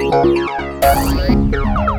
Música